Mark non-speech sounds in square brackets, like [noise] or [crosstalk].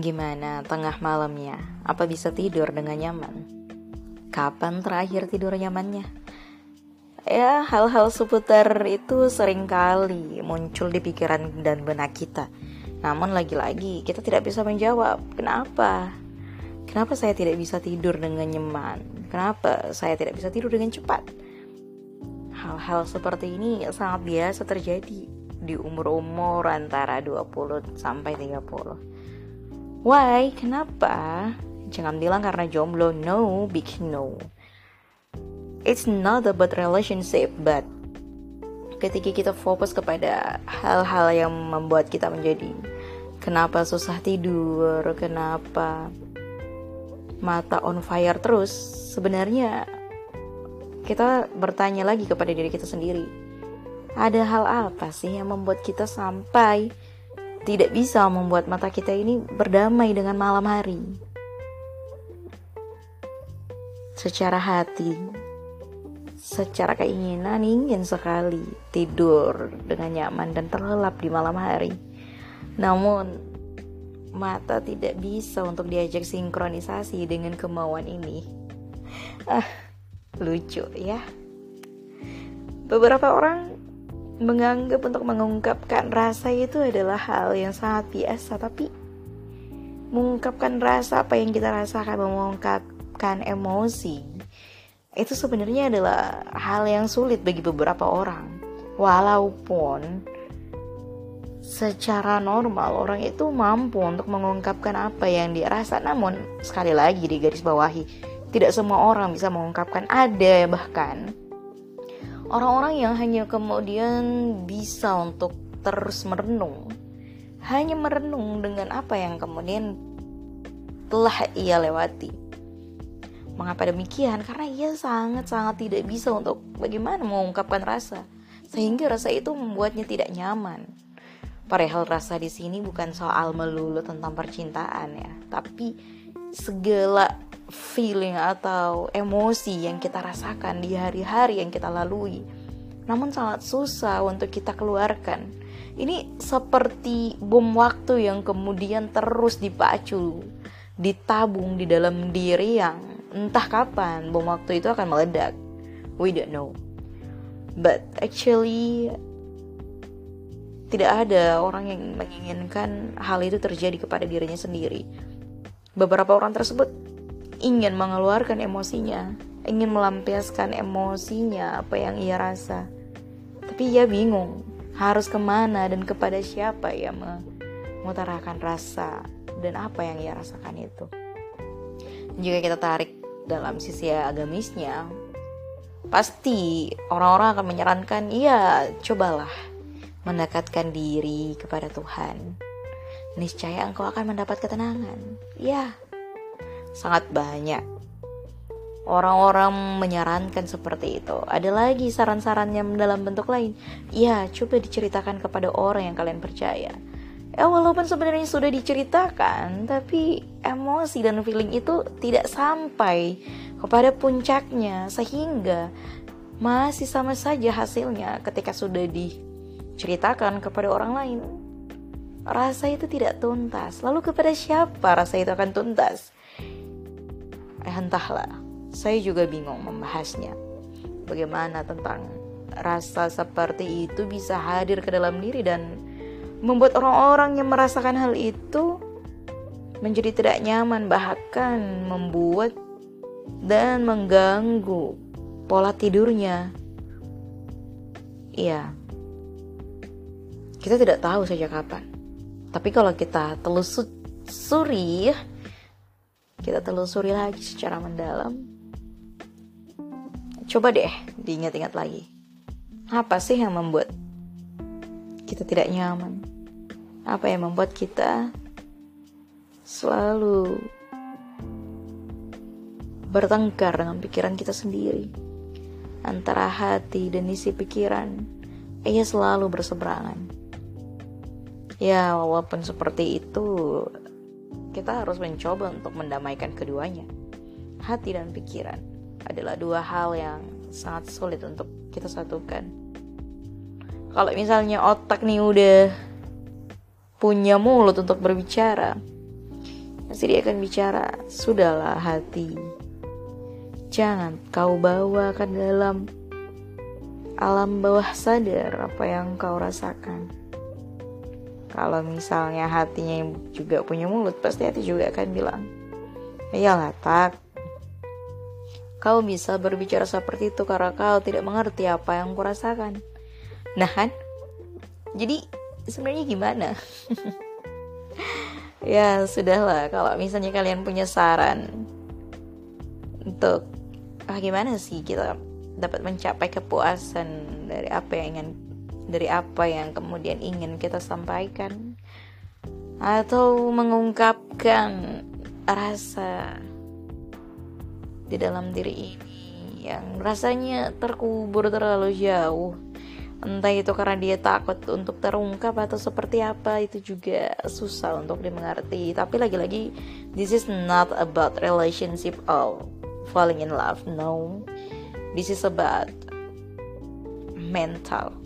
Gimana tengah malamnya? Apa bisa tidur dengan nyaman? Kapan terakhir tidur nyamannya? Ya, hal-hal seputar itu sering kali muncul di pikiran dan benak kita. Namun lagi-lagi kita tidak bisa menjawab. Kenapa? Kenapa saya tidak bisa tidur dengan nyaman? Kenapa saya tidak bisa tidur dengan cepat? Hal-hal seperti ini sangat biasa terjadi di umur-umur antara 20 sampai 30. Why? Kenapa? Jangan bilang karena jomblo. No, big no. It's not about relationship, but ketika kita fokus kepada hal-hal yang membuat kita menjadi kenapa susah tidur, kenapa mata on fire terus, sebenarnya kita bertanya lagi kepada diri kita sendiri. Ada hal apa sih yang membuat kita sampai tidak bisa membuat mata kita ini berdamai dengan malam hari. Secara hati, secara keinginan ingin sekali tidur dengan nyaman dan terlelap di malam hari. Namun, mata tidak bisa untuk diajak sinkronisasi dengan kemauan ini. Ah, lucu ya. Beberapa orang menganggap untuk mengungkapkan rasa itu adalah hal yang sangat biasa tapi mengungkapkan rasa apa yang kita rasakan mengungkapkan emosi itu sebenarnya adalah hal yang sulit bagi beberapa orang. Walaupun secara normal orang itu mampu untuk mengungkapkan apa yang dia rasa namun sekali lagi di garis bawahi tidak semua orang bisa mengungkapkan. Ada bahkan Orang-orang yang hanya kemudian bisa untuk terus merenung, hanya merenung dengan apa yang kemudian telah ia lewati. Mengapa demikian? Karena ia sangat-sangat tidak bisa untuk bagaimana mengungkapkan rasa, sehingga rasa itu membuatnya tidak nyaman. Padahal rasa di sini bukan soal melulu tentang percintaan ya, tapi segala feeling atau emosi yang kita rasakan di hari-hari yang kita lalui. Namun sangat susah untuk kita keluarkan. Ini seperti bom waktu yang kemudian terus dipacu, ditabung di dalam diri yang entah kapan bom waktu itu akan meledak. We don't know. But actually tidak ada orang yang menginginkan hal itu terjadi kepada dirinya sendiri. Beberapa orang tersebut ingin mengeluarkan emosinya, ingin melampiaskan emosinya apa yang ia rasa. Tapi ia bingung harus ke mana dan kepada siapa ia mengutarakan rasa dan apa yang ia rasakan itu. Jika kita tarik dalam sisi agamisnya, pasti orang-orang akan menyarankan, iya cobalah mendekatkan diri kepada Tuhan. Niscaya engkau akan mendapat ketenangan. Ya, sangat banyak. Orang-orang menyarankan seperti itu. Ada lagi saran-sarannya dalam bentuk lain. Ya, coba diceritakan kepada orang yang kalian percaya. Ya, walaupun sebenarnya sudah diceritakan, tapi emosi dan feeling itu tidak sampai kepada puncaknya sehingga masih sama saja hasilnya ketika sudah diceritakan kepada orang lain. Rasa itu tidak tuntas. Lalu kepada siapa rasa itu akan tuntas? Eh, entahlah saya juga bingung membahasnya bagaimana tentang rasa seperti itu bisa hadir ke dalam diri dan membuat orang-orang yang merasakan hal itu menjadi tidak nyaman bahkan membuat dan mengganggu pola tidurnya. Iya. Kita tidak tahu sejak kapan. Tapi kalau kita telusuri kita telusuri lagi secara mendalam. Coba deh diingat-ingat lagi. Apa sih yang membuat kita tidak nyaman? Apa yang membuat kita selalu bertengkar dengan pikiran kita sendiri? Antara hati dan isi pikiran, ia selalu berseberangan. Ya, walaupun seperti itu, kita harus mencoba untuk mendamaikan keduanya. Hati dan pikiran adalah dua hal yang sangat sulit untuk kita satukan. Kalau misalnya otak nih udah punya mulut untuk berbicara, pasti dia akan bicara sudahlah hati jangan kau bawa ke dalam alam bawah sadar apa yang kau rasakan kalau misalnya hatinya juga punya mulut pasti hati juga akan bilang iyalah tak kau bisa berbicara seperti itu karena kau tidak mengerti apa yang kurasakan. Nah kan? Jadi sebenarnya gimana? [laughs] Ya sudahlah. Kalau misalnya kalian punya saran untuk ah, gimana sih kita dapat mencapai kepuasan dari apa yang ingin dari apa yang kemudian ingin kita sampaikan atau mengungkapkan rasa di dalam diri ini yang rasanya terkubur terlalu jauh. Entah itu karena dia takut untuk terungkap atau seperti apa itu juga susah untuk dimengerti. Tapi lagi-lagi this is not about relationship or falling in love no. This is about mental